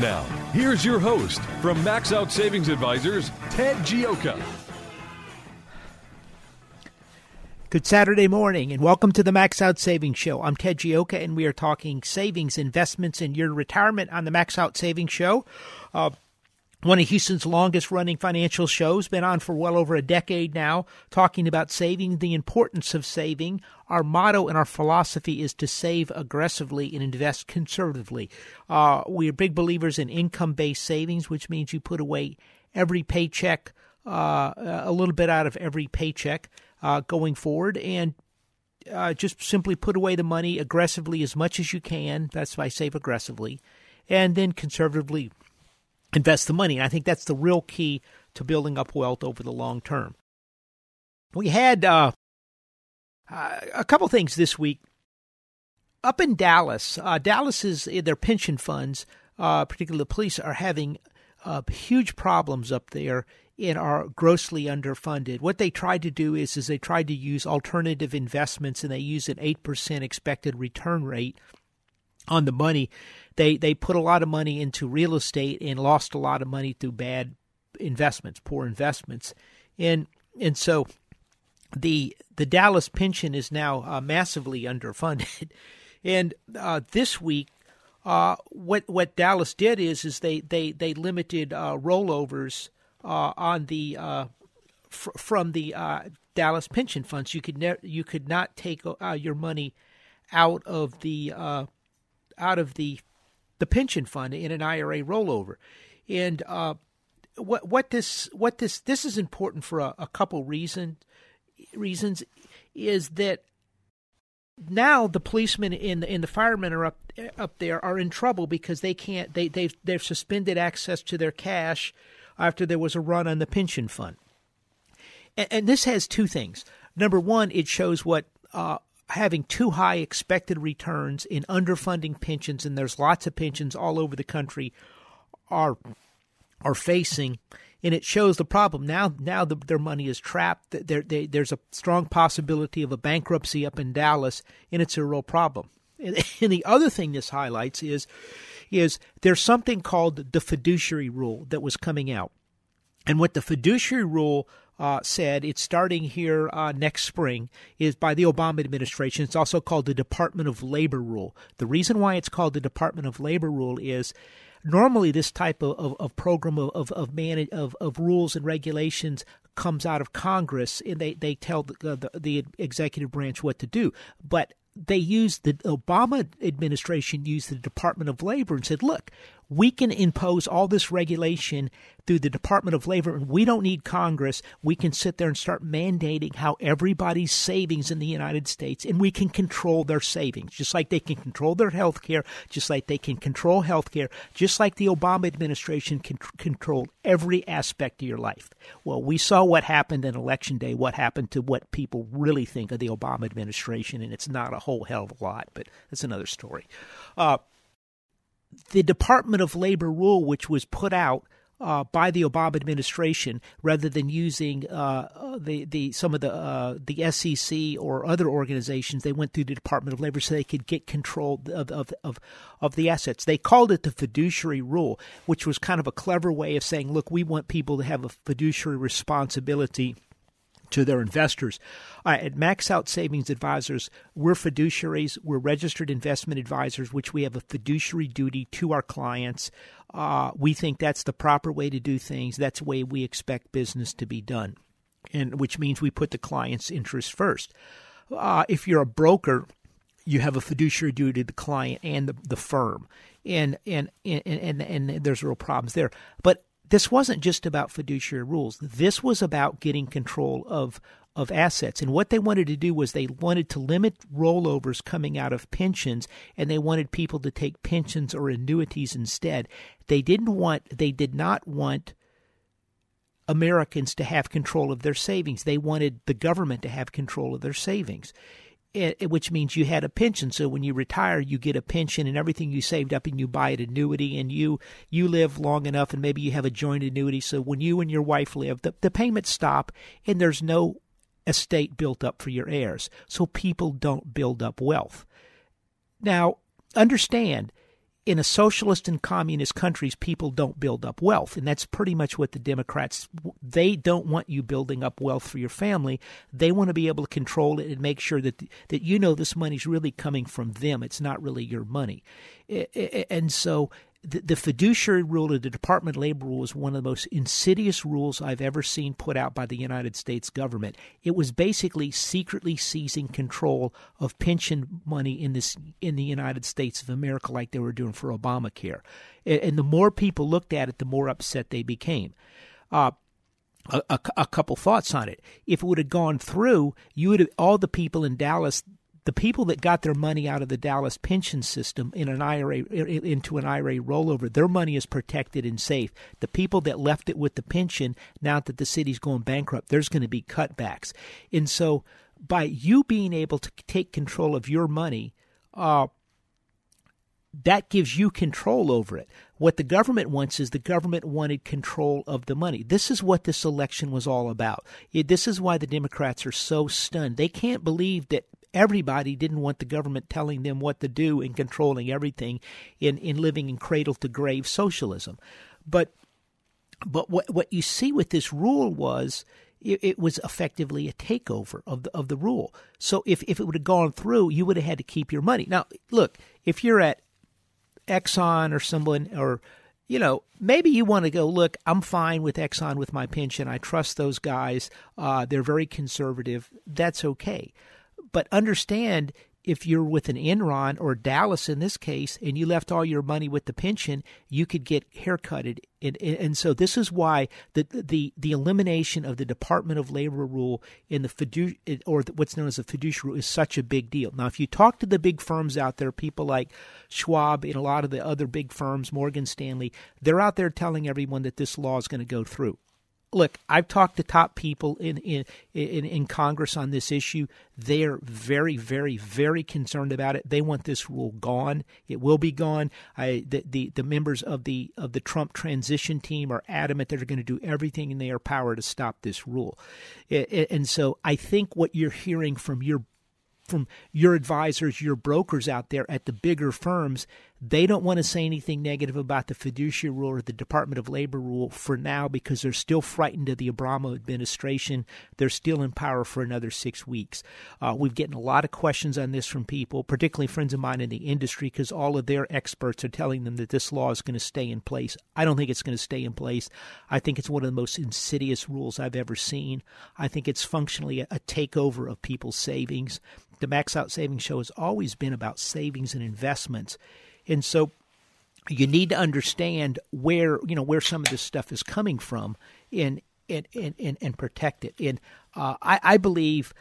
Now, here's your host from Max Out Savings Advisors, Ted Gioka. Good Saturday morning, and welcome to the Max Out Savings Show. I'm Ted Gioka, and we are talking savings, investments, and your retirement on the Max Out Savings Show. Uh, one of Houston's longest running financial shows, been on for well over a decade now, talking about saving, the importance of saving. Our motto and our philosophy is to save aggressively and invest conservatively. Uh, we are big believers in income based savings, which means you put away every paycheck, uh, a little bit out of every paycheck uh, going forward, and uh, just simply put away the money aggressively as much as you can. That's why I save aggressively, and then conservatively invest the money. And I think that's the real key to building up wealth over the long term. We had uh, a couple things this week. Up in Dallas, uh, Dallas is their pension funds, uh, particularly the police, are having uh, huge problems up there and are grossly underfunded. What they tried to do is, is they tried to use alternative investments, and they use an eight percent expected return rate on the money. They they put a lot of money into real estate and lost a lot of money through bad investments, poor investments, and and so the the Dallas pension is now uh, massively underfunded. And uh, this week, uh, what what Dallas did is is they they they limited uh, rollovers uh, on the uh, fr- from the Dallas pension funds. You could ne- you could not take your money out of the out of the the pension fund in an IRA rollover, and uh, what what this what this this is important for a, a couple reasons reasons is that now the policemen and the, and the firemen are up up there are in trouble because they can't they they've they've suspended access to their cash after there was a run on the pension fund, and, and this has two things. Number one, it shows what uh, having too high expected returns in underfunding pensions, and there's lots of pensions all over the country are are facing, and it shows the problem. Now, now the, their money is trapped. They, there's a strong possibility of a bankruptcy up in Dallas, and it's a real problem. And, and the other thing this highlights is, is there's something called the fiduciary rule that was coming out, and what the fiduciary rule uh, said it's starting here uh, next spring is by the Obama administration. It's also called the Department of Labor Rule. The reason why it's called the Department of Labor Rule is normally this type of, of, of program of of of, manage, of of rules and regulations comes out of Congress and they, they tell the, the, the executive branch what to do. But they used the Obama administration used the Department of Labor and said, look, we can impose all this regulation through the Department of Labor, and we don't need Congress. We can sit there and start mandating how everybody's savings in the United States, and we can control their savings, just like they can control their health care, just like they can control health care, just like the Obama administration can control every aspect of your life. Well, we saw what happened in Election Day, what happened to what people really think of the Obama administration, and it's not a whole hell of a lot, but that's another story. Uh, the Department of Labor rule, which was put out uh, by the Obama administration, rather than using uh, the the some of the uh, the SEC or other organizations, they went through the Department of Labor so they could get control of, of of of the assets. They called it the fiduciary rule, which was kind of a clever way of saying, "Look, we want people to have a fiduciary responsibility." To their investors. Uh, at Max Out Savings Advisors, we're fiduciaries, we're registered investment advisors, which we have a fiduciary duty to our clients. Uh, we think that's the proper way to do things. That's the way we expect business to be done, and which means we put the client's interest first. Uh, if you're a broker, you have a fiduciary duty to the client and the, the firm, and and, and and and there's real problems there. But this wasn't just about fiduciary rules. This was about getting control of of assets. And what they wanted to do was they wanted to limit rollovers coming out of pensions and they wanted people to take pensions or annuities instead. They didn't want they did not want Americans to have control of their savings. They wanted the government to have control of their savings. Which means you had a pension. So when you retire, you get a pension and everything you saved up, and you buy an annuity, and you you live long enough, and maybe you have a joint annuity. So when you and your wife live, the, the payments stop, and there's no estate built up for your heirs. So people don't build up wealth. Now, understand, in a socialist and communist countries, people don't build up wealth, and that's pretty much what the Democrats. They don't want you building up wealth for your family. They want to be able to control it and make sure that that you know this money's really coming from them. It's not really your money, and so the, the fiduciary rule of the Department of Labor rule one of the most insidious rules I've ever seen put out by the United States government. It was basically secretly seizing control of pension money in this in the United States of America, like they were doing for Obamacare. And, and the more people looked at it, the more upset they became. Uh, a, a, a, couple thoughts on it. If it would have gone through, you would have, all the people in Dallas the people that got their money out of the Dallas pension system in an IRA into an IRA rollover, their money is protected and safe. The people that left it with the pension, now that the city's going bankrupt, there's going to be cutbacks. And so, by you being able to take control of your money, uh, that gives you control over it. What the government wants is the government wanted control of the money. This is what this election was all about. It, this is why the Democrats are so stunned. They can't believe that everybody didn't want the government telling them what to do and controlling everything in, in living in cradle to grave socialism. But but what what you see with this rule was it, it, was effectively a takeover of the of the rule. So if, if it would have gone through, you would have had to keep your money. Now look, if you're at Exxon or someone or you know, maybe you want to go, look, I'm fine with Exxon with my pension. I trust those guys. Uh, they're very conservative. That's okay. But understand if you're with an Enron or Dallas in this case, and you left all your money with the pension, you could get haircutted. And, and so this is why the, the the elimination of the Department of Labor rule in the fidu- or what's known as the fiduciary rule is such a big deal. Now, if you talk to the big firms out there, people like Schwab and a lot of the other big firms, Morgan Stanley, they're out there telling everyone that this law is going to go through look, I've talked to top people in, in in in Congress on this issue. They're very, very, very concerned about it. They want this rule gone. It will be gone. I, the, the the members of the of the Trump transition team are adamant that they're going to do everything in their power to stop this rule. And so I think what you're hearing from your from your advisors, your brokers out there at the bigger firms, they don't want to say anything negative about the fiduciary rule or the Department of Labor rule for now because they're still frightened of the Obama administration. They're still in power for another six weeks. Uh, we've getting a lot of questions on this from people, particularly friends of mine in the industry, because all of their experts are telling them that this law is going to stay in place. I don't think it's going to stay in place. I think it's one of the most insidious rules I've ever seen. I think it's functionally a takeover of people's savings. The Max Out Savings Show has always been about savings and investments. And so you need to understand where, you know, where some of this stuff is coming from and and, and, and, protect it. And uh, I, I believe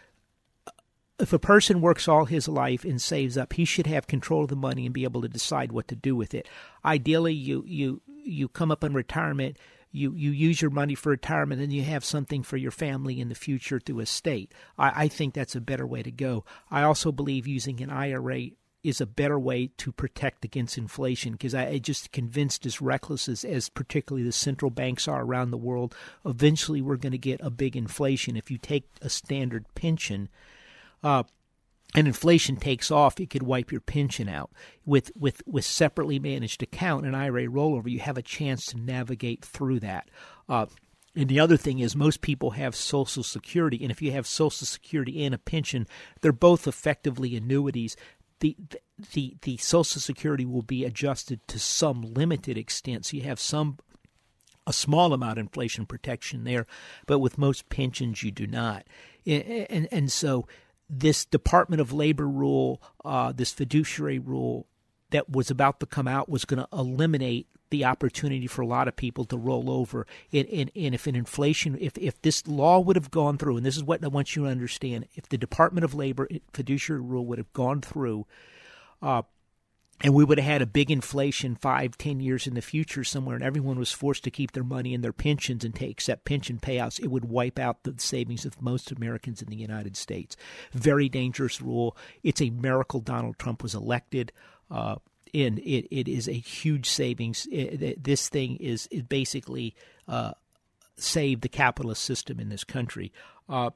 if a person works all his life and saves up, he should have control of the money and be able to decide what to do with it. Ideally, you you you come up in retirement, you you use your money for retirement, and you have something for your family in the future through estate. I, I think that's a better way to go. I also believe using an IRA is a better way to protect against inflation because I, I just convinced as reckless as, as particularly the central banks are around the world, eventually we're going to get a big inflation. If you take a standard pension, uh, and inflation takes off, it could wipe your pension out. With with with separately managed account and IRA rollover, you have a chance to navigate through that. Uh, and the other thing is, most people have Social Security, and if you have Social Security and a pension, they're both effectively annuities the, the the Social Security will be adjusted to some limited extent. So you have some a small amount of inflation protection there, but with most pensions you do not. And and, and so this Department of Labor rule, uh, this fiduciary rule that was about to come out was going to eliminate the opportunity for a lot of people to roll over. And, and, and, if an inflation, if, if this law would have gone through, and this is what I want you to understand, if the Department of Labor fiduciary rule would have gone through, uh, and we would have had a big inflation five, ten years in the future somewhere, and everyone was forced to keep their money in their pensions and to accept pension payouts, it would wipe out the savings of most Americans in the United States. Very dangerous rule. It's a miracle Donald Trump was elected. Uh, and it, it is a huge savings. It, this thing is it basically uh, saved the capitalist system in this country. Uh,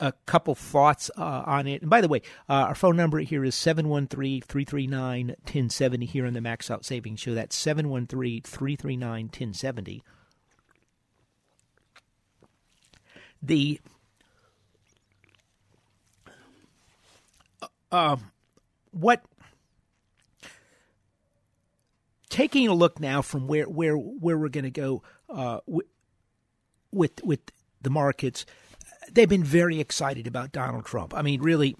a couple thoughts uh, on it. And by the way, uh, our phone number here is 713 339 1070 here on the Max Out Savings Show. That's 713 339 1070. The uh, um, what taking a look now from where where where we're going to go uh, with with the markets, they've been very excited about Donald Trump. I mean, really.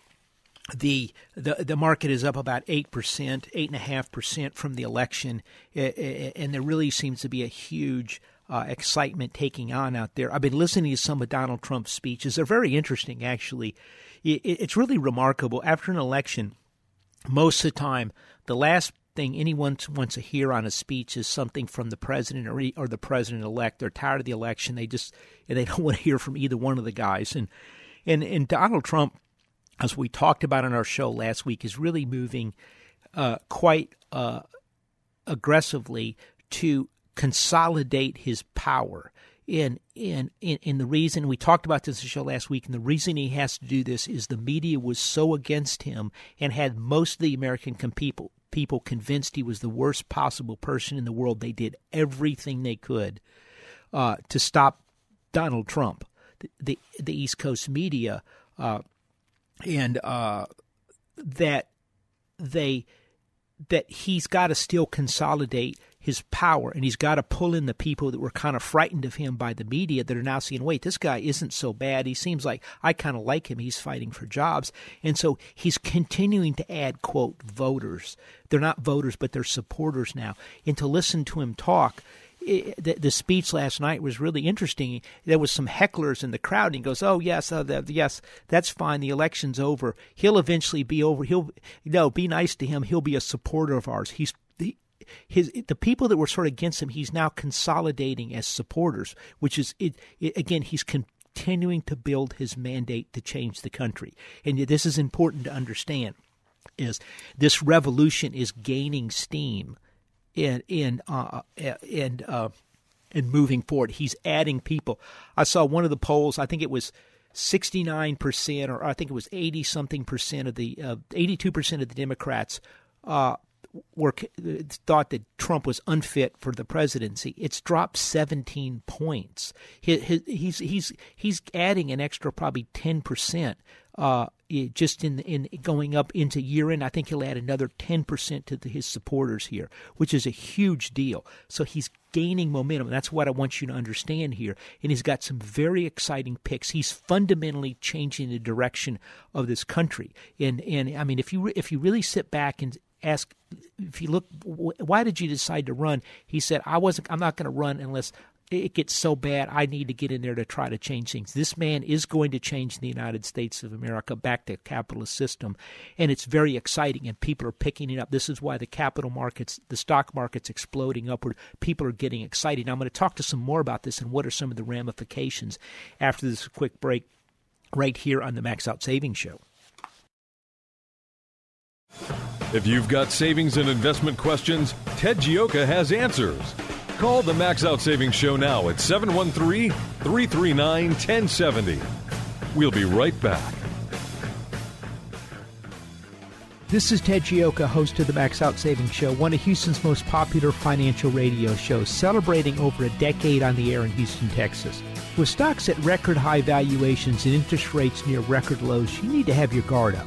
The, the the market is up about eight percent, eight and a half percent from the election, and there really seems to be a huge uh, excitement taking on out there. I've been listening to some of Donald Trump's speeches; they're very interesting, actually. It's really remarkable. After an election, most of the time, the last thing anyone wants to hear on a speech is something from the president or, or the president elect. They're tired of the election. They just and they don't want to hear from either one of the guys. And and and Donald Trump, as we talked about on our show last week, is really moving uh, quite uh, aggressively to consolidate his power. And, and, and, the reason we talked about this in show last week, and the reason he has to do this is the media was so against him and had most of the American people people convinced he was the worst possible person in the world. They did everything they could uh, to stop Donald Trump. The the, East Coast media uh, and uh, that they that he's got to still consolidate his power and he's got to pull in the people that were kind of frightened of him by the media that are now seeing wait this guy isn't so bad he seems like i kind of like him he's fighting for jobs and so he's continuing to add quote voters they're not voters but they're supporters now and to listen to him talk the, the speech last night was really interesting. There was some hecklers in the crowd, and he goes, "Oh yes, uh, the, yes, that's fine. The election's over. He'll eventually be over. He'll no, be nice to him. He'll be a supporter of ours. He's his the people that were sort of against him, he's now consolidating as supporters, which is it, it again he's continuing to build his mandate to change the country, and this is important to understand. Is this revolution is gaining steam, in in uh, and uh, and moving forward. He's adding people. I saw one of the polls. I think it was. 69% or I think it was 80 something percent of the uh, 82% of the Democrats uh, were thought that Trump was unfit for the presidency. It's dropped 17 points. he's he's he's adding an extra probably 10 percent uh, just in in going up into year end. I think he'll add another 10 percent to the, his supporters here, which is a huge deal. So he's gaining momentum. That's what I want you to understand here. And he's got some very exciting picks. He's fundamentally changing the direction of this country. And and I mean, if you if you really sit back and ask if you look why did you decide to run? He said i wasn't i'm not going to run unless it gets so bad i need to get in there to try to change things. This man is going to change the united states of america back to a capitalist system and it's very exciting and people are picking it up. This is why the capital markets the stock market's exploding upward. People are getting excited. Now i'm going to talk to some more about this and what are some of the ramifications after this quick break right here on the max out savings show if you've got savings and investment questions, Ted Gioka has answers. Call the Max Out Savings Show now at 713 339 1070. We'll be right back. This is Ted Gioka, host of the Max Out Savings Show, one of Houston's most popular financial radio shows, celebrating over a decade on the air in Houston, Texas. With stocks at record high valuations and interest rates near record lows, you need to have your guard up.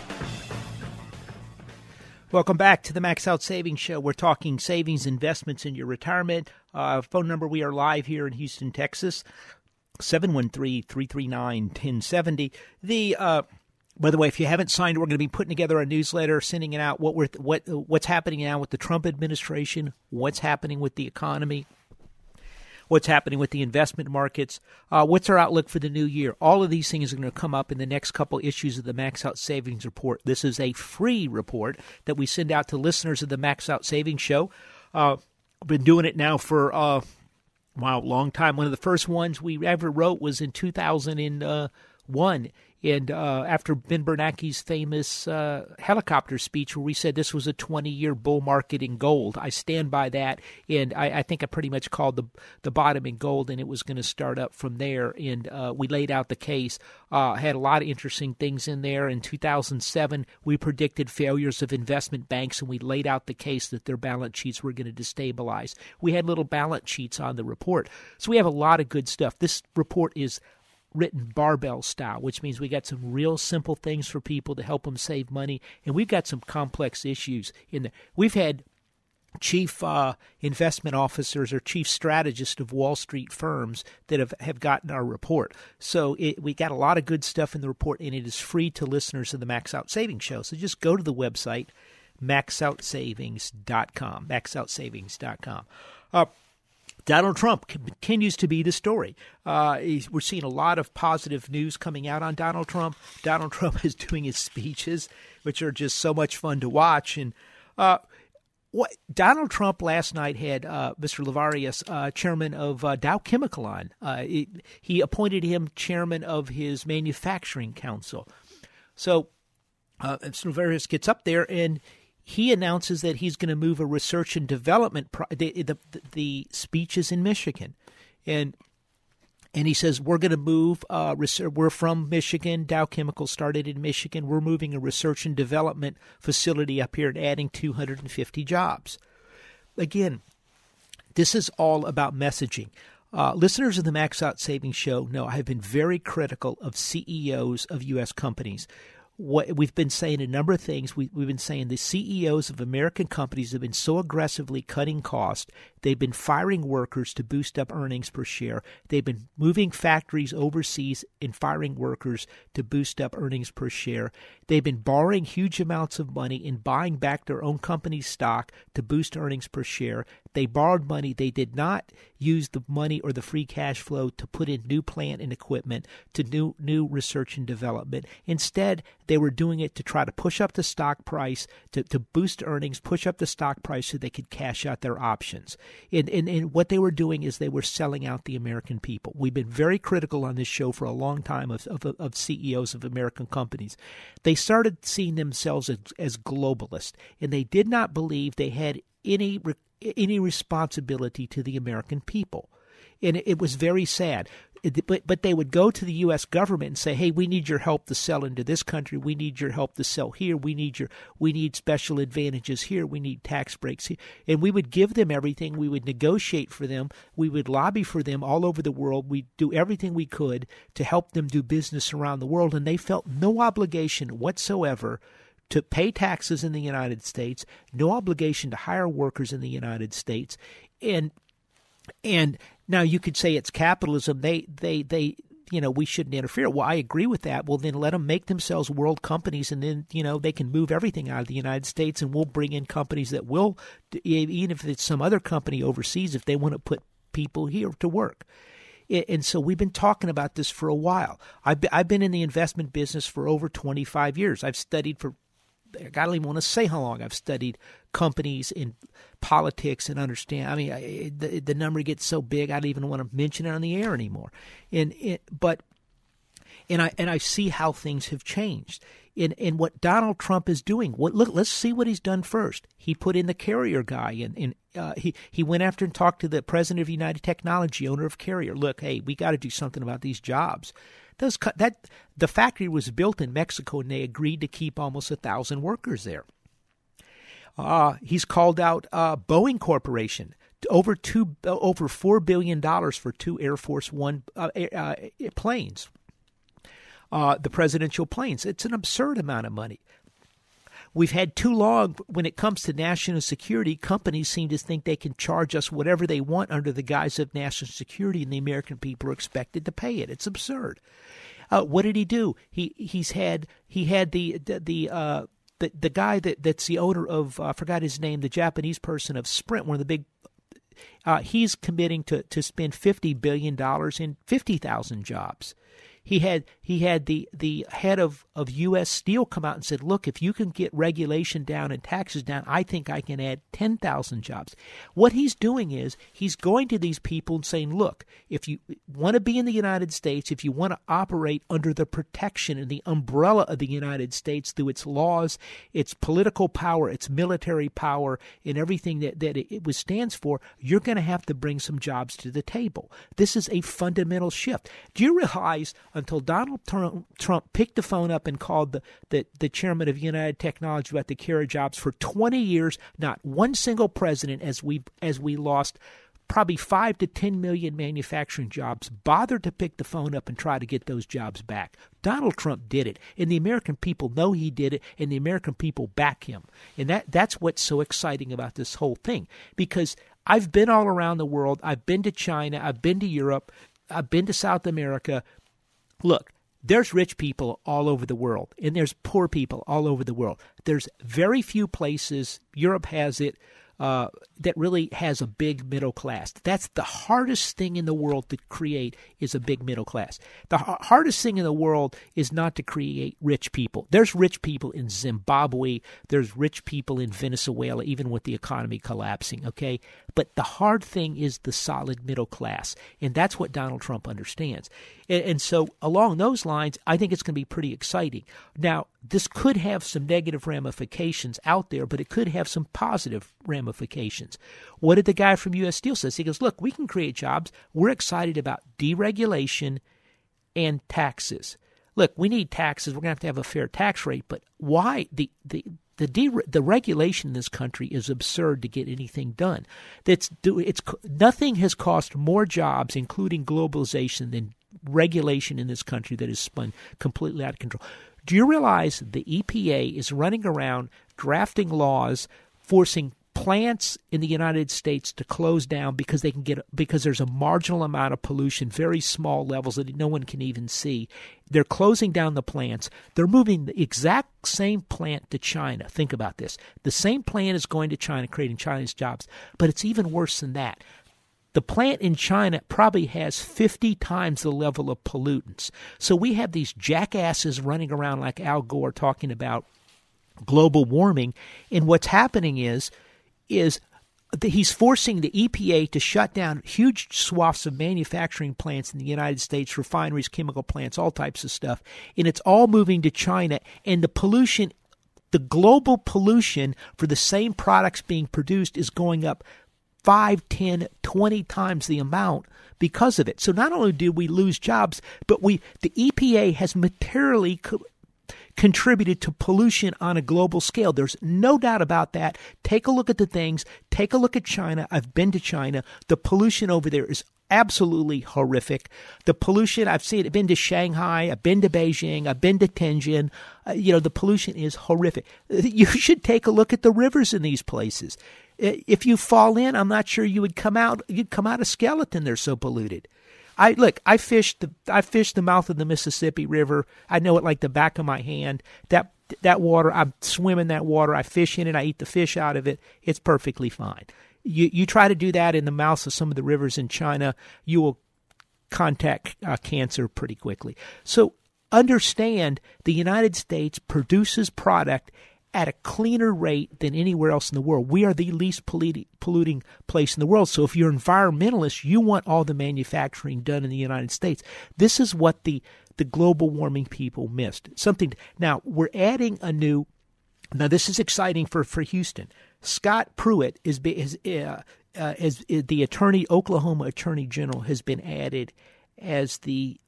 Welcome back to the Max Out Savings Show. We're talking savings, investments in your retirement. Uh, phone number, we are live here in Houston, Texas, 713-339-1070. The uh, by the way, if you haven't signed, we're going to be putting together a newsletter, sending it out. What we're what what's happening now with the Trump administration, what's happening with the economy, what's happening with the investment markets, uh, what's our outlook for the new year. All of these things are going to come up in the next couple issues of the Max Out Savings Report. This is a free report that we send out to listeners of the Max Out Savings Show. Uh, I've been doing it now for uh, wow, long time. One of the first ones we ever wrote was in 2001 and uh, after Ben Bernanke's famous uh, helicopter speech, where we said this was a 20 year bull market in gold, I stand by that. And I, I, think I pretty much called the, the bottom in gold, and it was going to start up from there. And uh, we laid out the case, uh, had a lot of interesting things in there. In 2007, we predicted failures of investment banks, and we laid out the case that their balance sheets were going to destabilize. We had little balance sheets on the report. So we have a lot of good stuff. This report is written barbell style, which means we got some real simple things for people to help them save money, and we've got some complex issues in there. We've had chief uh, investment officers or chief strategists of Wall Street firms that have, have gotten our report. So it, we got a lot of good stuff in the report, and it is free to listeners of the Max Out Savings Show. So just go to the website, maxoutsavings.com, maxoutsavings.com. Uh, Donald Trump continues to be the story. Uh, we're seeing a lot of positive news coming out on Donald Trump. Donald Trump is doing his speeches, which are just so much fun to watch. And uh, what Donald Trump last night had uh, Mr. Liveris, uh, chairman of uh, Dow Chemical, on. Uh, he appointed him chairman of his manufacturing council. So Mr. Liveris gets up there and he announces that he's going to move a research and development. Pro- the, the, the speech is in Michigan, and and he says we're going to move. Uh, we're from Michigan. Dow Chemical started in Michigan. We're moving a research and development facility up here and adding 250 jobs. Again, this is all about messaging. Uh, listeners of the Max Out Savings Show know I have been very critical of CEOs of U.S. companies what we've been saying a number of things. We, have been saying the CEOs of American companies have been so aggressively cutting costs. They've been firing workers to boost up earnings per share. They've been moving factories overseas and firing workers to boost up earnings per share. They've been borrowing huge amounts of money and buying back their own company's stock to boost earnings per share. They borrowed money. They did not use the money or the free cash flow to put in new plant and equipment, to new new research and development. Instead, they were doing it to try to push up the stock price, to, to boost earnings, push up the stock price so they could cash out their options. And, and, and what they were doing is they were selling out the American people. We've been very critical on this show for a long time of, of, of CEOs of American companies. They started seeing themselves as, as globalists, and they did not believe they had any any responsibility to the American people. And it, was very sad. But, but they would go to the U.S. government and say, "Hey, we need your help to sell into this country. We need your help to sell here. We need your we need special advantages here. We need tax breaks here." And we would give them everything. We would negotiate for them. We would lobby for them all over the world. We'd do everything we could to help them do business around the world, and they felt no obligation whatsoever to pay taxes in the United States, no obligation to hire workers in the United States, and and Now you could say it's capitalism. They they they you know we shouldn't interfere. Well, I agree with that. Well, then let them make themselves world companies, and then you know they can move everything out of the United States, and we'll bring in companies that will, even if it's some other company overseas, if they want to put people here to work. And so we've been talking about this for a while. I've I've been in the investment business for over 25 years. I've studied for I don't even want to say how long I've studied companies in politics and understand. I mean, I, the the number gets so big I don't even want to mention it on the air anymore. And it, but and I and I see how things have changed. In in what Donald Trump is doing. What look, let's see what he's done first. He put in the Carrier guy, and, and uh, he he went after and talked to the president of United Technology, owner of Carrier. Look, hey, we got to do something about these jobs. Those that the factory was built in Mexico, and they agreed to keep almost a thousand workers there. Uh, he's called out uh, Boeing Corporation over two over four billion dollars for two Air Force One uh, uh planes uh, the presidential planes. It's an absurd amount of money. We've had too long, when it comes to national security, companies seem to think they can charge us whatever they want under the guise of national security, and the American people are expected to pay it. It's absurd. Uh, what did he do? He he's had he had the the, the the guy that, that's the owner of uh, I forgot his name, the Japanese person of Sprint, one of the big. Uh, he's committing to, to spend fifty billion dollars in fifty thousand jobs. He had he had the the head of of U.S. Steel come out and said, "Look, if you can get regulation down and taxes down, I think I can add ten thousand jobs." What he's doing is he's going to these people and saying, "Look, if you want to be in the United States, if you want to operate under the protection and the umbrella of the United States through its laws, its political power, its military power, and everything that that it, stands for, you're going to have to bring some jobs to the table." This is a fundamental shift. Do you realize? Until Donald Trump picked the phone up and called the, the, the chairman of United Technology about the Carrier jobs for 20 years. Not one single president, as we as we lost probably five to 10 million manufacturing jobs, bothered to pick the phone up and try to get those jobs back. Donald Trump did it, and the American people know he did it, and the American people back him. And that that's what's so exciting about this whole thing because I've been all around the world. I've been to China, I've been to Europe, I've been to South America, Look, there's rich people all over the world, and there's poor people all over the world. There's very few places, Europe has it, uh, that really has a big middle class. That's the hardest thing in the world to create is a big middle class. The hardest thing in the world is not to create rich people. There's rich people in Zimbabwe, there's rich people in Venezuela even with the economy collapsing, okay? But the hard thing is the solid middle class, and that's what Donald Trump understands. And, and so along those lines, I think it's going to be pretty exciting. Now, this could have some negative ramifications out there, but it could have some positive ramifications. What did the guy from U.S. Steel say? He goes, "Look, we can create jobs. We're excited about deregulation and taxes. Look, we need taxes. We're going to have to have a fair tax rate, but why the the the de- the regulation in this country is absurd to get anything done. That's do it's nothing has cost more jobs, including globalization, than regulation in this country that is spun completely out of control. Do you realize the EPA is running around drafting laws forcing plants in the United States to close down because they can get because there's a marginal amount of pollution, very small levels that no one can even see. They're closing down the plants. They're moving the exact same plant to China. Think about this. The same plant is going to China, creating Chinese jobs, but it's even worse than that. The plant in China probably has 50 times the level of pollutants. So we have these jackasses running around like Al Gore talking about global warming. And what's happening is, is he's forcing the EPA to shut down huge swaths of manufacturing plants in the United States, refineries, chemical plants, all types of stuff. And it's all moving to China. And the pollution, the global pollution for the same products being produced is going up 5, 10, 20 times the amount because of it. So not only do we lose jobs, but we the EPA has materially contributed to pollution on a global scale. There's no doubt about that. Take a look at the things. Take a look at China. I've been to China. The pollution over there is absolutely horrific. The pollution, I've seen it, I've been to Shanghai, I've been to Beijing, I've been to Tianjin. Uh, you know, the pollution is horrific. You should take a look at the rivers in these places If you fall in, I'm not sure you would come out. You'd come out a skeleton. They're so polluted. I look. I fished the. I fished the mouth of the Mississippi River. I know it like the back of my hand. That that water. I swim in that water. I fish in it. I eat the fish out of it. It's perfectly fine. You you try to do that in the mouths of some of the rivers in China, you will contact uh, cancer pretty quickly. So understand the United States produces product at a cleaner rate than anywhere else in the world. We are the least polluting place in the world. So if you're environmentalist, you want all the manufacturing done in the United States. This is what the the global warming people missed. Something now we're adding a new now this is exciting for for Houston. Scott Pruitt is is uh, uh, as the attorney Oklahoma Attorney General has been added as the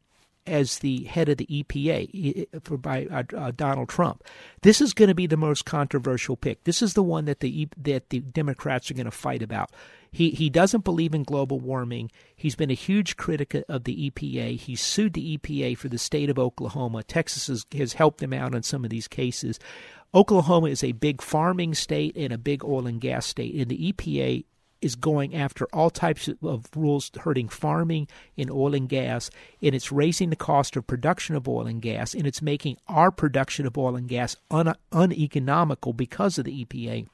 as the head of the EPA for by uh, uh, Donald Trump. This is going to be the most controversial pick. This is the one that the that the Democrats are going to fight about. He he doesn't believe in global warming. He's been a huge critic of the EPA. He's sued the EPA for the state of Oklahoma. Texas has, has helped him out on some of these cases. Oklahoma is a big farming state and a big oil and gas state, and the EPA is going after all types of rules hurting farming in oil and gas, and it's raising the cost of production of oil and gas, and it's making our production of oil and gas un- uneconomical because of the EPA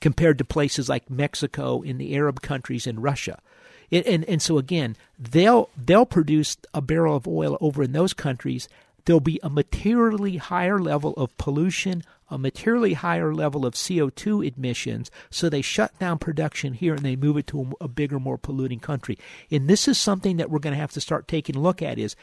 compared to places like Mexico, in the Arab countries, and Russia. It, and and so again, they'll they'll produce a barrel of oil over in those countries. There'll be a materially higher level of pollution, a materially higher level of CO2 emissions, so they shut down production here and they move it to a, bigger, more polluting country. And this is something that we're going to have to start taking a look at is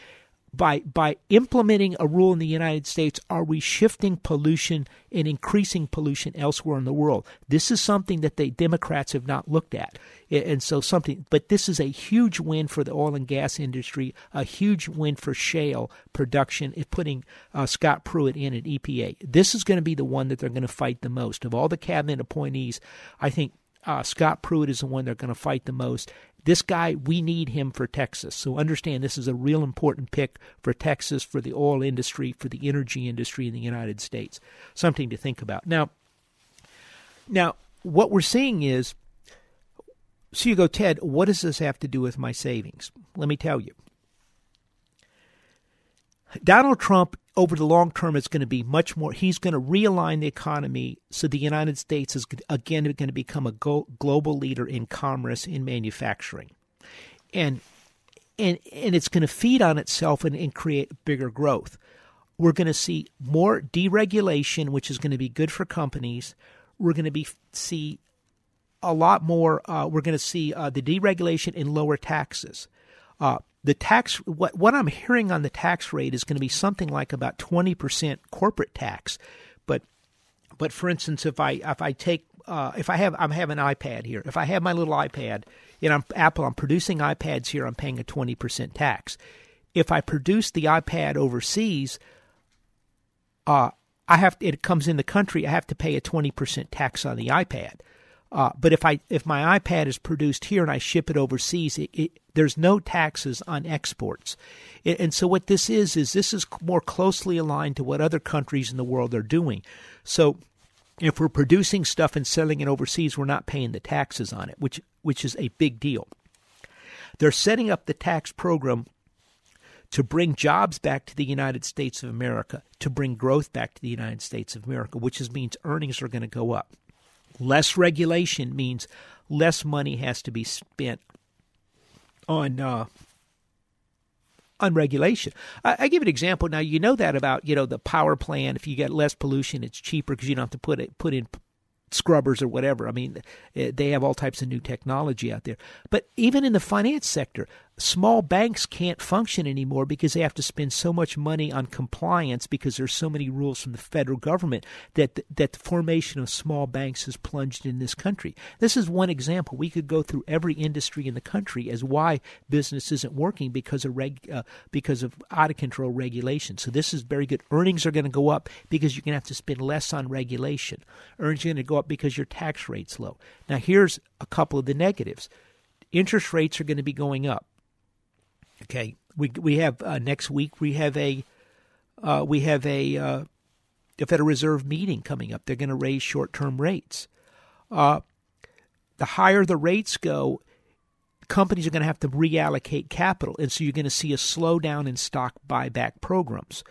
by by implementing a rule in the United States, are we shifting pollution and increasing pollution elsewhere in the world? This is something that the Democrats have not looked at, and so something. But this is a huge win for the oil and gas industry, a huge win for shale production. Putting uh, Scott Pruitt in at EPA, this is going to be the one that they're going to fight the most of all the cabinet appointees. I think uh, Scott Pruitt is the one they're going to fight the most. This guy, we need him for Texas. So understand this is a real important pick for Texas, for the oil industry, for the energy industry in the United States. Something to think about. Now, now what we're seeing is so you go, Ted, what does this have to do with my savings? Let me tell you. Donald Trump, over the long term, it's going to be much more. He's going to realign the economy so the United States is again going to become a global leader in commerce, in manufacturing, and and and it's going to feed on itself and, and create bigger growth. We're going to see more deregulation, which is going to be good for companies. We're going to be see a lot more. Uh, we're going to see uh, the deregulation and lower taxes. Uh, the tax what what I'm hearing on the tax rate is going to be something like about 20% corporate tax. But but for instance, if I if I take uh, if I have I'm have an iPad here. If I have my little iPad, and I'm Apple, I'm producing iPads here. I'm paying a 20% tax. If I produce the iPad overseas, uh, I have it comes in the country. I have to pay a 20% tax on the iPad. Uh, but if I if my iPad is produced here and I ship it overseas, it, it, there's no taxes on exports. And so what this is is this is more closely aligned to what other countries in the world are doing. So if we're producing stuff and selling it overseas, we're not paying the taxes on it, which which is a big deal. They're setting up the tax program to bring jobs back to the United States of America, to bring growth back to the United States of America, which is, means earnings are going to go up. Less regulation means less money has to be spent on uh, on regulation. I, I, give an example. Now you know that about you know the power plant. If you get less pollution, it's cheaper because you don't have to put it put in scrubbers or whatever. I mean, eh, they have all types of new technology out there. But even in the finance sector, small banks can't function anymore because they have to spend so much money on compliance because there's so many rules from the federal government that that the formation of small banks has plunged in this country. This is one example. We could go through every industry in the country as why business isn't working because of reg, uh, because of out of control regulation. So this is very good. Earnings are going to go up because you're going to have to spend less on regulation. Earnings are going to go up because your tax rate's low. Now here's a couple of the negatives. Interest rates are going to be going up Okay, we we have uh, next week we have a uh, we have a uh, Federal Reserve meeting coming up. They're going to raise short term rates. Uh, the higher the rates go, companies are going to have to reallocate capital. And so you're going to see a slowdown in stock buyback programs.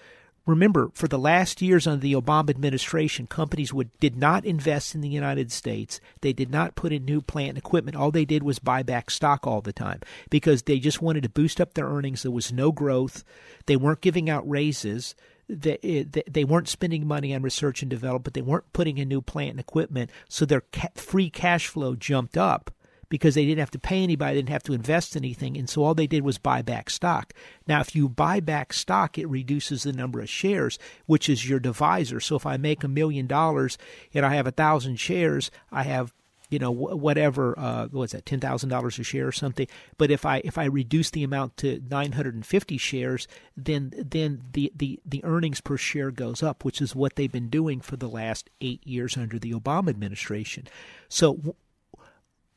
Remember, for the last years under the Obama administration, companies would did not invest in the United States. They did not put in new plant and equipment. All they did was buy back stock all the time because they just wanted to boost up their earnings. There was no growth. They weren't giving out raises. They, they weren't spending money on research and development. They weren't putting in new plant and equipment. So their free cash flow jumped up because they didn't have to pay anybody, they didn't have to invest anything, and so all they did was buy back stock. Now, if you buy back stock, it reduces the number of shares, which is your divisor. So if I make a million dollars and I have a thousand shares, I have you know whatever uh, what's that ten thousand dollars a share or something. But if I if I reduce the amount to nine hundred and fifty shares, then then the, the the earnings per share goes up, which is what they've been doing for the last eight years under the Obama administration. So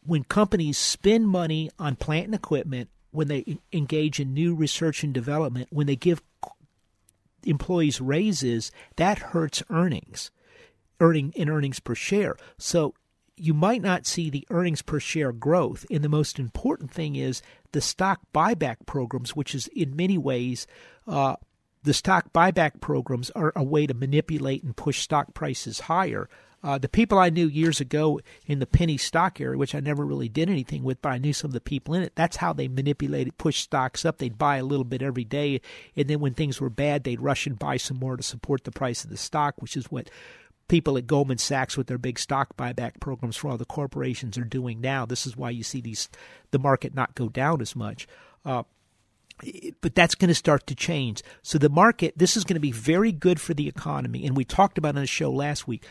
when companies spend money on plant and equipment, when they engage in new research and development, when they give employees raises, that hurts earnings, earning in earnings per share. So you might not see the earnings per share growth. And the most important thing is the stock buyback programs, which is in many ways uh, the stock buyback programs are a way to manipulate and push stock prices higher. Uh, the people I knew years ago in the penny stock area, which I never really did anything with, but I knew some of the people in it. That's how they manipulated, pushed stocks up. They'd buy a little bit every day, and then when things were bad, they'd rush and buy some more to support the price of the stock, which is what people at Goldman Sachs with their big stock buyback programs for all the corporations are doing now. This is why you see these the market not go down as much. Uh, but that's going to start to change. So the market, this is going to be very good for the economy. And we talked about on the show last week.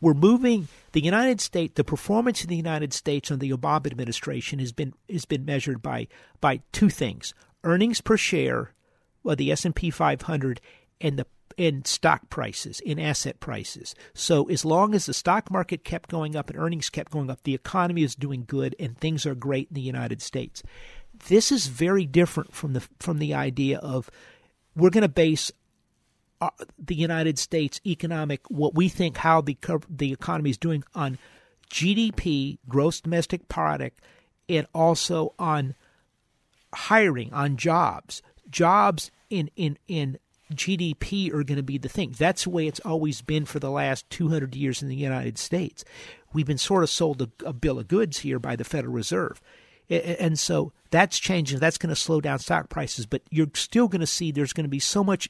We're moving the United States. The performance of the United States under the Obama administration has been has been measured by by two things: earnings per share, well, the S and P 500, and the in stock prices, in asset prices. So as long as the stock market kept going up and earnings kept going up, the economy is doing good and things are great in the United States. This is very different from the from the idea of we're going to base uh, the United States economic what we think how the the economy is doing on GDP, gross domestic product, and also on hiring, on jobs. Jobs in in in GDP are going to be the thing. That's the way it's always been for the last 200 years in the United States. We've been sort of sold a, a bill of goods here by the Federal Reserve. And so that's changing. That's going to slow down stock prices, but you're still going to see there's going to be so much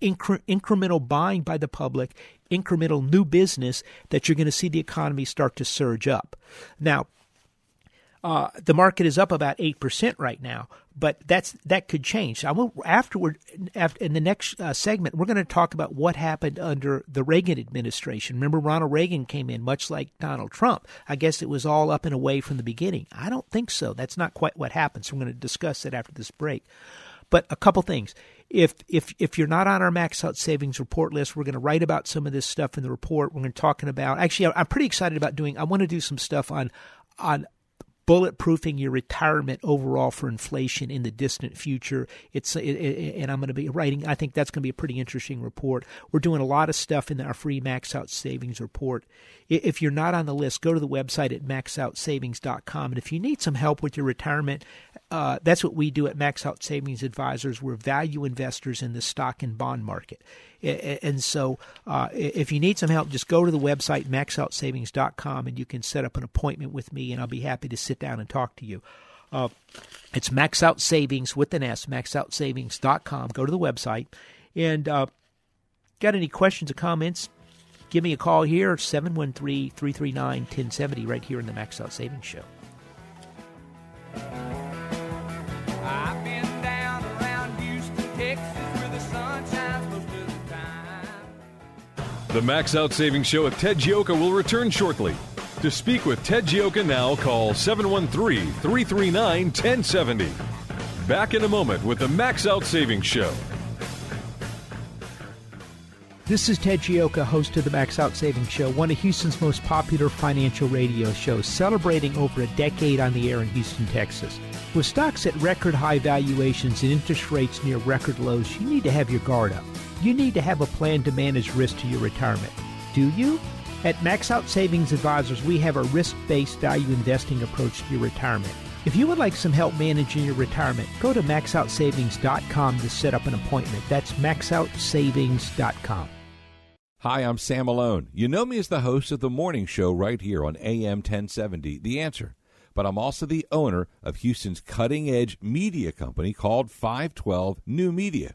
incre- incremental buying by the public, incremental new business that you're going to see the economy start to surge up. Now, uh, the market is up about eight percent right now, but that's that could change. I will afterward. After, in the next uh, segment, we're going to talk about what happened under the Reagan administration. Remember, Ronald Reagan came in much like Donald Trump. I guess it was all up and away from the beginning. I don't think so. That's not quite what happened. So we're going to discuss it after this break. But a couple things. If if if you're not on our max out savings report list, we're going to write about some of this stuff in the report. We're going to talking about. Actually, I'm pretty excited about doing. I want to do some stuff on on bulletproofing your retirement overall for inflation in the distant future. It's it, it, and I'm going to be writing. I think that's going to be a pretty interesting report. We're doing a lot of stuff in our free Max Out Savings report. If you're not on the list, go to the website at maxoutsavings.com. And if you need some help with your retirement, uh, that's what we do at Max Out Savings Advisors. We're value investors in the stock and bond market. And so, uh, if you need some help, just go to the website, maxoutsavings.com, and you can set up an appointment with me, and I'll be happy to sit down and talk to you. Uh, it's Max Out Savings with an S, maxoutsavings.com. Go to the website. And uh, got any questions or comments? Give me a call here, 713 339 1070, right here in the Max Out Savings Show. The Max Out Savings Show with Ted Gioka will return shortly. To speak with Ted Gioka now, call 713 339 1070. Back in a moment with the Max Out Savings Show. This is Ted Gioka, host of the Max Out Savings Show, one of Houston's most popular financial radio shows, celebrating over a decade on the air in Houston, Texas. With stocks at record high valuations and interest rates near record lows, you need to have your guard up. You need to have a plan to manage risk to your retirement. Do you? At Max Out Savings Advisors, we have a risk based value investing approach to your retirement. If you would like some help managing your retirement, go to maxoutsavings.com to set up an appointment. That's maxoutsavings.com. Hi, I'm Sam Malone. You know me as the host of the morning show right here on AM 1070, The Answer. But I'm also the owner of Houston's cutting edge media company called 512 New Media.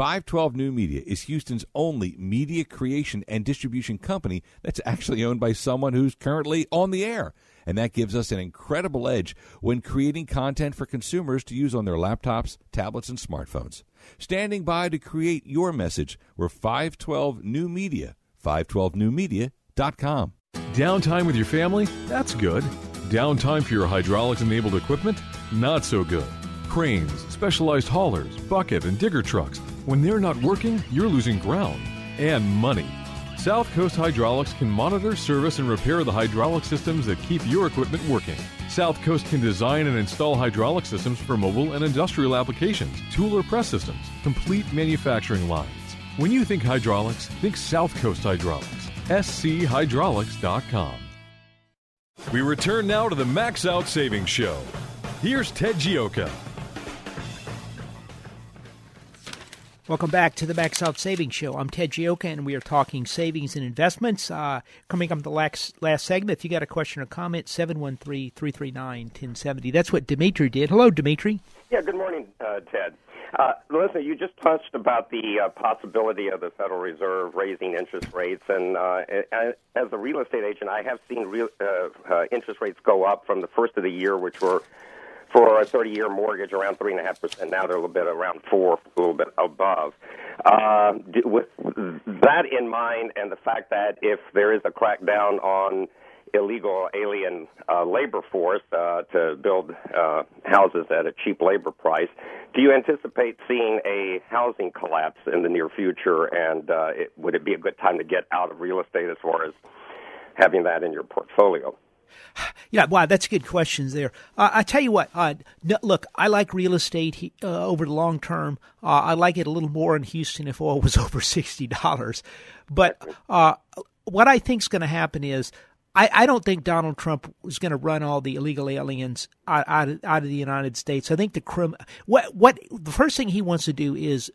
512 New Media is Houston's only media creation and distribution company that's actually owned by someone who's currently on the air. And that gives us an incredible edge when creating content for consumers to use on their laptops, tablets, and smartphones. Standing by to create your message, we're 512 New Media, 512newmedia.com. Downtime with your family? That's good. Downtime for your hydraulics enabled equipment? Not so good. Cranes, specialized haulers, bucket, and digger trucks. When they're not working, you're losing ground and money. South Coast Hydraulics can monitor, service, and repair the hydraulic systems that keep your equipment working. South Coast can design and install hydraulic systems for mobile and industrial applications, tool or press systems, complete manufacturing lines. When you think hydraulics, think South Coast Hydraulics. SCHydraulics.com. We return now to the Max Out Savings Show. Here's Ted Gioka. Welcome back to the Max Out Savings Show. I'm Ted Gioka, and we are talking savings and investments. Uh, coming up the last, last segment, if you got a question or comment, 713 339 1070. That's what Dimitri did. Hello, Dimitri. Yeah, good morning, uh, Ted. Uh, listen, you just touched about the uh, possibility of the Federal Reserve raising interest rates, and uh, as a real estate agent, I have seen real, uh, uh, interest rates go up from the first of the year, which were for a 30 year mortgage around 3.5%. Now they're a little bit around 4 a little bit above. Uh, with that in mind, and the fact that if there is a crackdown on illegal alien uh, labor force uh, to build uh, houses at a cheap labor price. Do you anticipate seeing a housing collapse in the near future? And uh, it, would it be a good time to get out of real estate as far as having that in your portfolio? Yeah, wow, that's good questions there. Uh, I tell you what, uh, no, look, I like real estate uh, over the long term. Uh, I like it a little more in Houston if oil was over sixty dollars. But uh, what I think is going to happen is, I, I, don't think Donald Trump is going to run all the illegal aliens out, out, of, out of the United States. I think the crim what what the first thing he wants to do is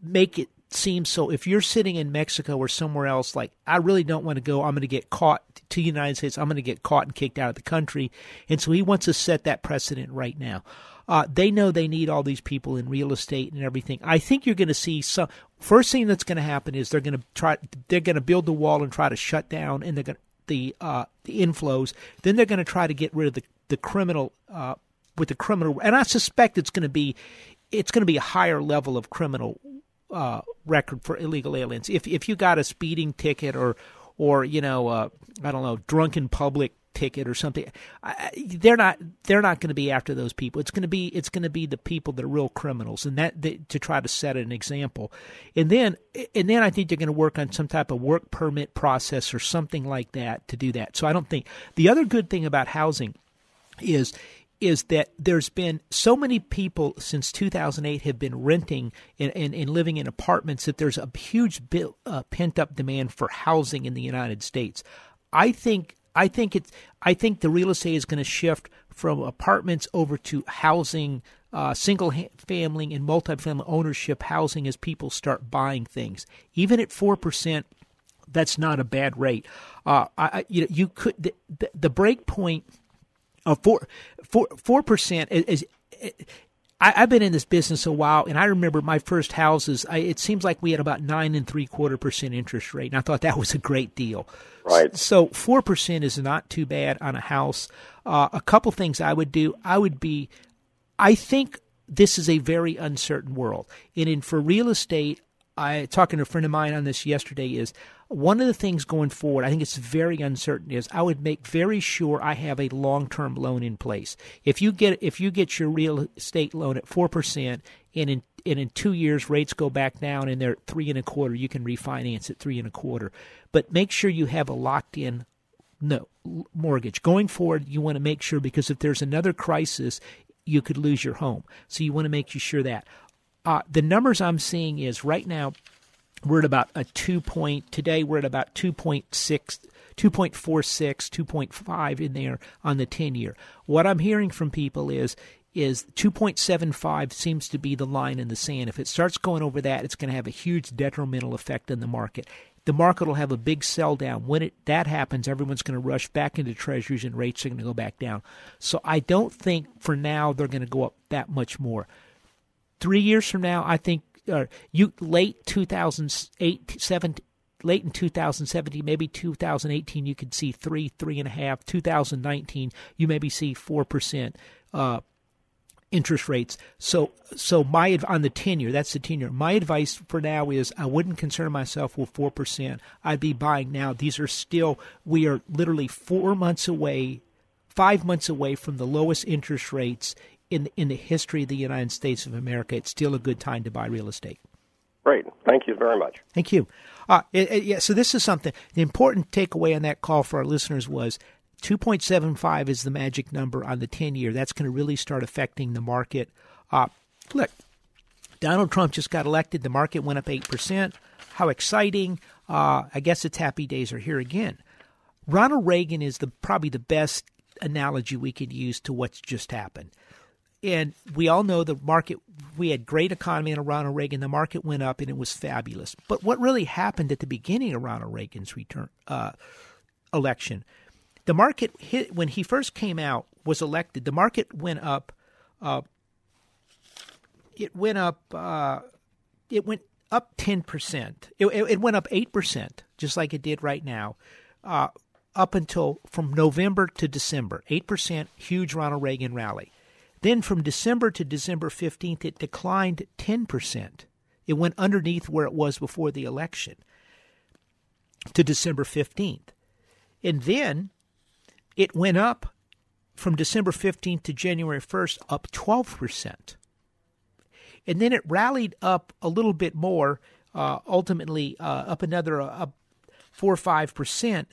make it seems so if you're sitting in Mexico or somewhere else, like I really don't want to go, I'm going to get caught to the United States, I'm going to get caught and kicked out of the country, and so he wants to set that precedent right now. Uh, they know they need all these people in real estate and everything. I think you're going to see some. First thing that's going to happen is they're going to try. They're going to build the wall and try to shut down, and they're going the uh, the inflows. Then they're going to try to get rid of the the criminal uh, with the criminal, and I suspect it's going to be it's going to be a higher level of criminal uh, record for illegal aliens. If if you got a speeding ticket or or you know uh, I don't know drunken public ticket or something, I, they're not they're not going to be after those people. It's going to be it's going to be the people that are real criminals, and that, that to try to set an example. And then and then I think they're going to work on some type of work permit process or something like that to do that. So I don't think the other good thing about housing is is that there's been so many people since 2008 have been renting and, and, and living in apartments that there's a huge uh, pent up demand for housing in the United States. I think I think it's I think the real estate is going to shift from apartments over to housing, uh, single family and multi-family ownership housing as people start buying things. Even at four percent, that's not a bad rate. Uh, I, you know, you could the, the, the break point uh, four four four percent is. I, have been in this business a while, and I remember my first houses. I, it seems like we had about nine and three quarter percent interest rate, and I thought that was a great deal. Right. So four percent is not too bad on a house. Uh, a couple things I would do. I would be. I think this is a very uncertain world, and in for real estate, I talking to a friend of mine on this yesterday is one of the things going forward. I think it's very uncertain. Is I would make very sure I have a long term loan in place. If you get if you get your real estate loan at four percent, and in and in two years rates go back down and they're three and a quarter, you can refinance at three and a quarter. But make sure you have a locked in no mortgage going forward. You want to make sure because if there's another crisis, you could lose your home. So you want to make sure that. Uh, the numbers I'm seeing is right now we're at about a two point today we're at about 2.6 2.46 2.5 in there on the 10 year. What i'm hearing from people is is 2.75 seems to be the line in the sand. If it starts going over that it's going to have a huge detrimental effect on the market. The market will have a big sell down. When it that happens everyone's going to rush back into treasuries and rates are going to go back down. So i don't think for now they're going to go up that much more. Three years from now i think uh, you late 2008 seven, late in 2017 maybe 2018 you could see three three and a half. 2019 you maybe see four percent uh, interest rates. So so my on the tenure, that's the tenure. my advice for now is i wouldn't concern myself with 4% i'd be buying now. These are still we are literally four months away five months away from the lowest interest rates in in the history of the United States of America, it's still a good time to buy real estate. Great, thank you very much. Thank you. Uh, it, it, yeah, so this is something. The important takeaway on that call for our listeners was 2.75 is the magic number on the 10 year. That's going to really start affecting the market. Uh, look, Donald Trump just got elected. The market went up 8%. How exciting. Uh, I guess its happy days are here again. Ronald Reagan is the probably the best analogy we could use to what's just happened. And we all know the market, we had great economy under Ronald Reagan. The market went up and it was fabulous. But what really happened at the beginning of Ronald Reagan's return uh, election, the market hit, when he first came out, was elected, the market went up. Uh, it went up. Uh, it went up 10%. It, it, went up 8%, just like it did right now, uh, up until from November to December. 8%, huge Ronald Reagan rally. Then from December to December 15th, it declined 10%. It went underneath where it was before the election to December 15th. And then it went up from December 15th to January 1st, up 12%. And then it rallied up a little bit more, uh, ultimately uh, up another uh, 4 or 5%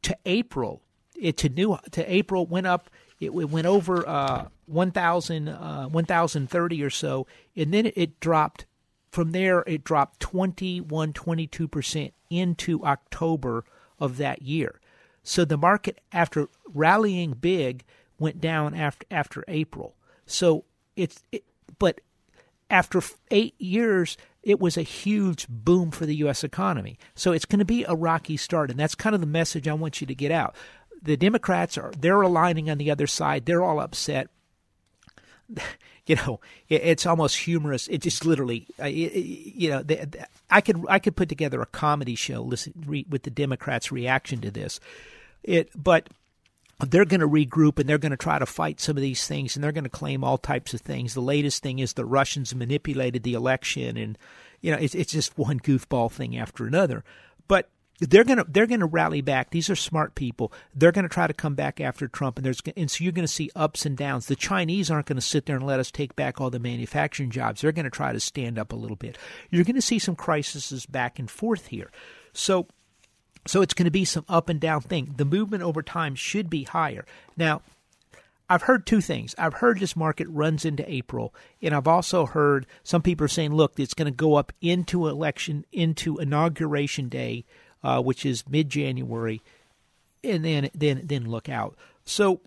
to April. It to new to April went up it, it went over uh, 1,000, uh, 1,030 or so, and then it dropped. From there, it dropped 21, 22% into October of that year. So the market, after rallying big, went down after after April. So it's it, but after eight years, it was a huge boom for the U.S. economy. So it's going to be a rocky start, and that's kind of the message I want you to get out the Democrats are they're aligning on the other side. They're all upset. You know, it, it's almost humorous. It just literally, it, you know, the, the, I could I could put together a comedy show listen, re, with the Democrats' reaction to this. It, but they're going to regroup and they're going to try to fight some of these things and they're going to claim all types of things. The latest thing is the Russians manipulated the election, and you know, it's it's just one goofball thing after another. But they're gonna they're gonna rally back. These are smart people. They're gonna try to come back after Trump, and there's and so you're gonna see ups and downs. The Chinese aren't gonna sit there and let us take back all the manufacturing jobs. They're gonna try to stand up a little bit. You're gonna see some crises back and forth here. So so it's going to be some up and down thing. The movement over time should be higher. Now, I've heard two things. I've heard this market runs into April, and I've also heard some people are saying, look, it's going to go up into election, into inauguration day uh, which is mid January, and then then then look out. So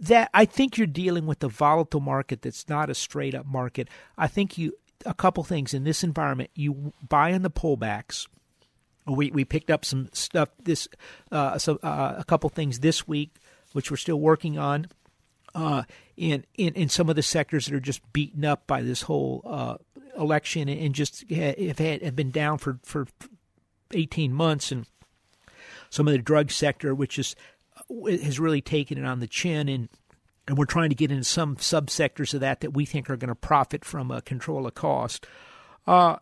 that I think you're dealing with a volatile market that's not a straight up market. I think you a couple things in this environment. You buy in the pullbacks. We we picked up some stuff this uh, so uh, a couple things this week, which we're still working on. Uh, in, in in some of the sectors that are just beaten up by this whole uh, election and just have had have been down for for 18 months, and some of the drug sector, which is has really taken it on the chin, and and we're trying to get into some subsectors of that that we think are going to profit from a control of cost. Uh,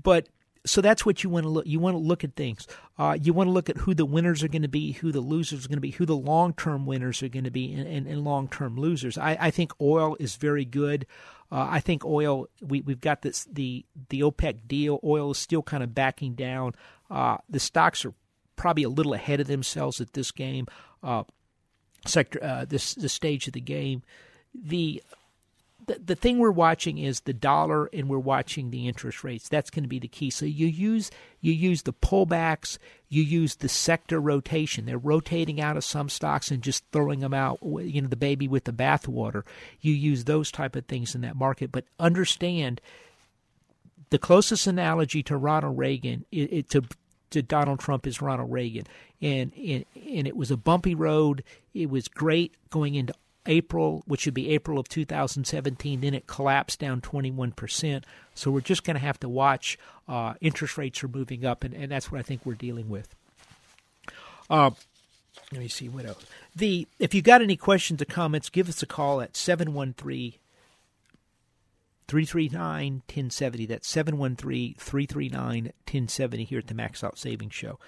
but so that's what you want to look. You want to look at things. Uh, you want to look at who the winners are going to be, who the losers are going to be, who the long term winners are going to be, and, and, and long term losers. I, I, think oil is very good. Uh, I think oil. We we've got this the the OPEC deal. Oil is still kind of backing down. Uh, the stocks are probably a little ahead of themselves at this game, uh, sector uh, this the stage of the game. The the, thing we're watching is the dollar and we're watching the interest rates. That's going to be the key. So you use you use the pullbacks, you use the sector rotation. They're rotating out of some stocks and just throwing them out, you know, the baby with the bathwater. You use those type of things in that market, but understand the closest analogy to Ronald Reagan it, it, to to Donald Trump is Ronald Reagan, and, and and it was a bumpy road. It was great going into April, which would be April of 2017. Then it collapsed down 21%. So we're just going to have to watch. Uh, interest rates are moving up, and, and that's what I think we're dealing with. Uh, let me see what else. The if you've got any questions or comments, give us a call at 713 339 1070. That's 713 339 1070 here at the Max Out Savings Show.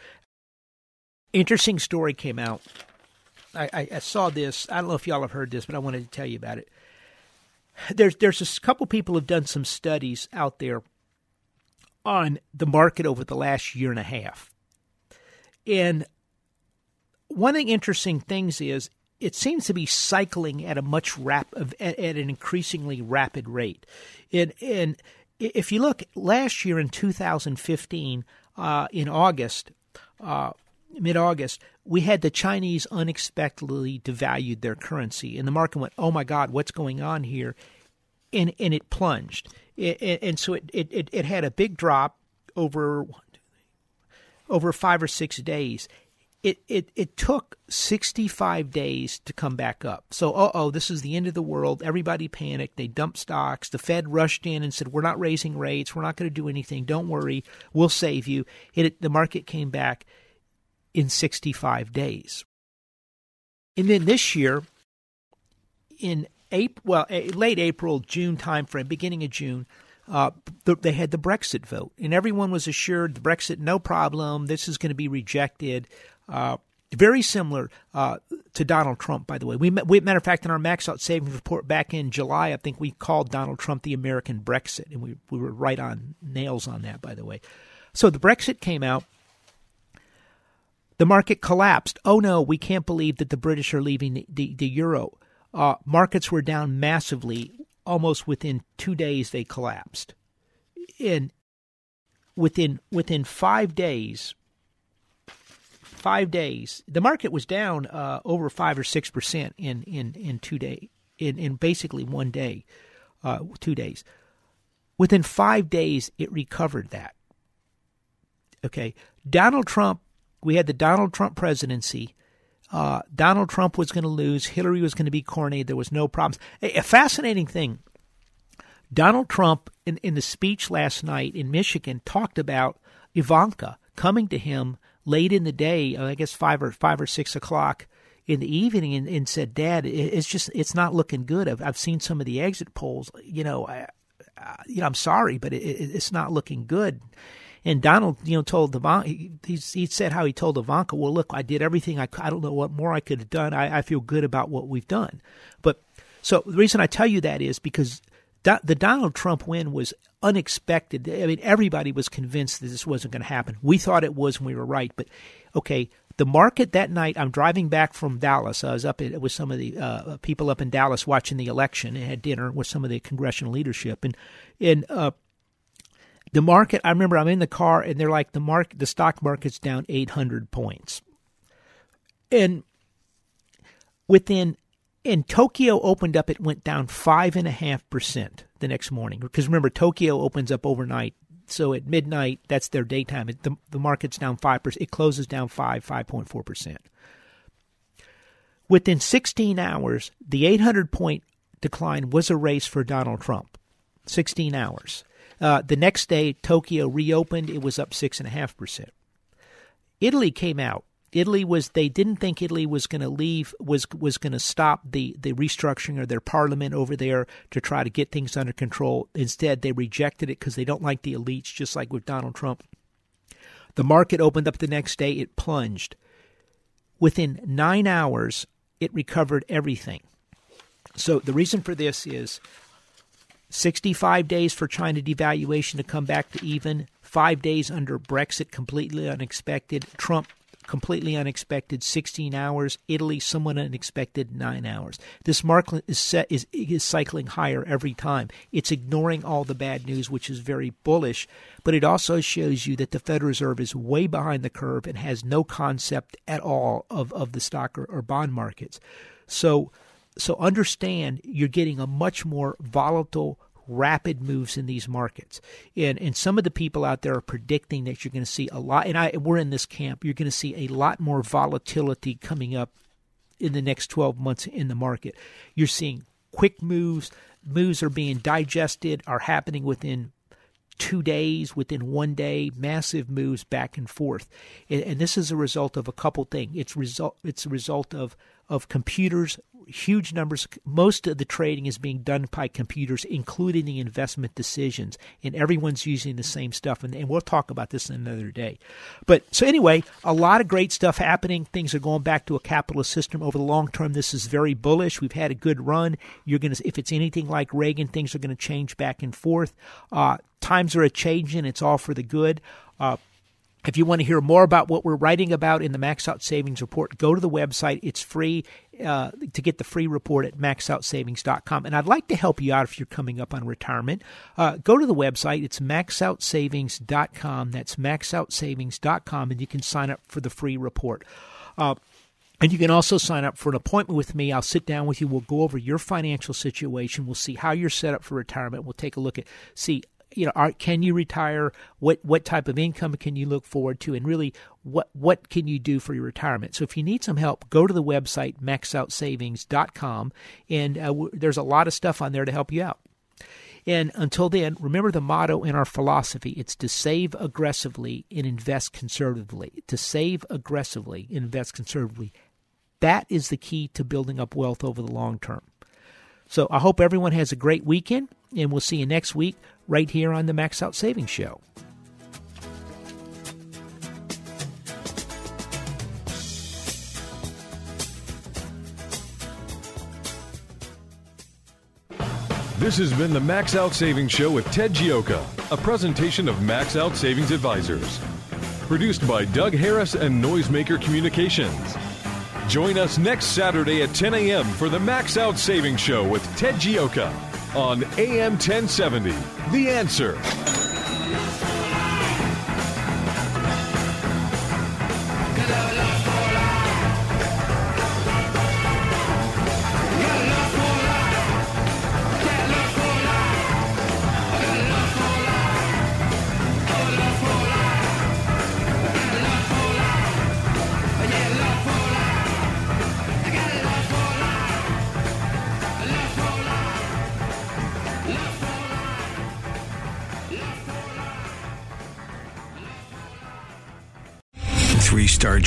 Interesting story came out I, I, saw this. I don't know if y'all have heard this, but I wanted to tell you about it. There's there's a couple people have done some studies out there on the market over the last year and a half, and one of the interesting things is it seems to be cycling at a much rap at, at an increasingly rapid rate. And and if you look last year in 2015 uh, in August. Uh, mid August, we had the Chinese unexpectedly devalued their currency, and the market went, "Oh my God, what's going on here?" and and it plunged, it, and so it, it it had a big drop over over five or six days. It it it took sixty five days to come back up. So, oh oh, this is the end of the world. Everybody panicked. They dumped stocks. The Fed rushed in and said, "We're not raising rates. We're not going to do anything. Don't worry. We'll save you." It, the market came back in 65 days. And then this year, in April, well, late April, June timeframe, beginning of June, uh, they had the Brexit vote, and everyone was assured the Brexit, no problem, this is going to be rejected. Uh, very similar uh, to Donald Trump, by the way. We, we, matter of fact, in our max out savings report back in July, I think we called Donald Trump the American Brexit, and we we were right on nails on that, by the way. So the Brexit came out. The market collapsed. Oh no, we can't believe that the British are leaving the, the, the euro. Uh, markets were down massively. Almost within two days, they collapsed. And within within five days, five days, the market was down uh, over five or six percent in in in two day in in basically one day, uh, two days. Within five days, it recovered that. Okay, Donald Trump we had the Donald Trump presidency. Uh, Donald Trump was going to lose. Hillary was going to be coronated. There was no problems. A, a fascinating thing. Donald Trump, in, in the speech last night in Michigan, talked about Ivanka coming to him late in the day, uh, I guess five or five or six o'clock in the evening, and, and said, "Dad, it's just it's not looking good. I've I've seen some of the exit polls. You know, I, you know, I'm sorry, but it, it's not looking good." And Donald, you know, told Ivanka, he, he said how he told Ivanka, well, look, I did everything I I don't know what more I could have done. I, I feel good about what we've done. But so the reason I tell you that is because the Donald Trump win was unexpected. I mean, everybody was convinced that this wasn't going to happen. We thought it was, and we were right. But okay, the market that night. I'm driving back from Dallas. I was up with some of the uh, people up in Dallas watching the election and had dinner with some of the congressional leadership. And and uh, the market, I remember I'm in the car and they're like the market, the stock market's down 800 points. And within, in Tokyo opened up, it went down five and a half percent the next morning. Because remember, Tokyo opens up overnight. So at midnight, that's their daytime. It, the, the market's down 5%. It closes down 5, 5.4%. Within 16 hours, the 800 point decline was a race for Donald Trump. 16 hours. Uh, the next day, Tokyo reopened. It was up 6.5%. Italy came out Italy was they didn't think Italy was going to leave was was going to stop the the restructuring of their parliament over there to try to get things under control. Instead, they rejected it because they don't like the elites, just like with Donald Trump. The market opened up the next day; it plunged. Within nine hours, it recovered everything. So the reason for this is 65 days for China devaluation to come back to even, five days under Brexit, completely unexpected. Trump completely unexpected 16 hours. Italy, somewhat unexpected 9 hours. This market is, set, is, is cycling higher every time. It's ignoring all the bad news, which is very bullish, but it also shows you that the Federal Reserve is way behind the curve and has no concept at all of, of the stock or, or bond markets. So, so understand you're getting a much more volatile rapid moves in these markets. And and some of the people out there are predicting that you're going to see a lot and I we're in this camp. You're going to see a lot more volatility coming up in the next 12 months in the market. You're seeing quick moves, moves are being digested, are happening within two days, within one day, massive moves back and forth. And, and this is a result of a couple things. It's result it's a result of of computers huge numbers. Most of the trading is being done by computers, including the investment decisions, and everyone's using the same stuff. And, and we'll talk about this another day. But so anyway, a lot of great stuff happening. Things are going back to a capitalist system over the long term. This is very bullish. We've had a good run. You're going to, if it's anything like Reagan, things are going to change back and forth. Uh, times are a changing. It's all for the good. Uh, if you want to hear more about what we're writing about in the Max Out Savings Report, go to the website. It's free uh, to get the free report at maxoutsavings.com. And I'd like to help you out if you're coming up on retirement. Uh, go to the website. It's maxoutsavings.com. That's maxoutsavings.com, and you can sign up for the free report. Uh, and you can also sign up for an appointment with me. I'll sit down with you. We'll go over your financial situation. We'll see how you're set up for retirement. We'll take a look at see you know, are, can you retire? What what type of income can you look forward to? And really, what what can you do for your retirement? So if you need some help, go to the website maxoutsavings.com, and uh, w- there's a lot of stuff on there to help you out. And until then, remember the motto in our philosophy it's to save aggressively and invest conservatively. To save aggressively and invest conservatively. That is the key to building up wealth over the long term. So I hope everyone has a great weekend, and we'll see you next week right here on the Max Out Savings Show. This has been the Max Out Savings Show with Ted Gioka, a presentation of Max Out Savings Advisors. Produced by Doug Harris and Noisemaker Communications. Join us next Saturday at 10 a.m. for the Max Out Savings Show with Ted Gioka on AM 1070. The answer.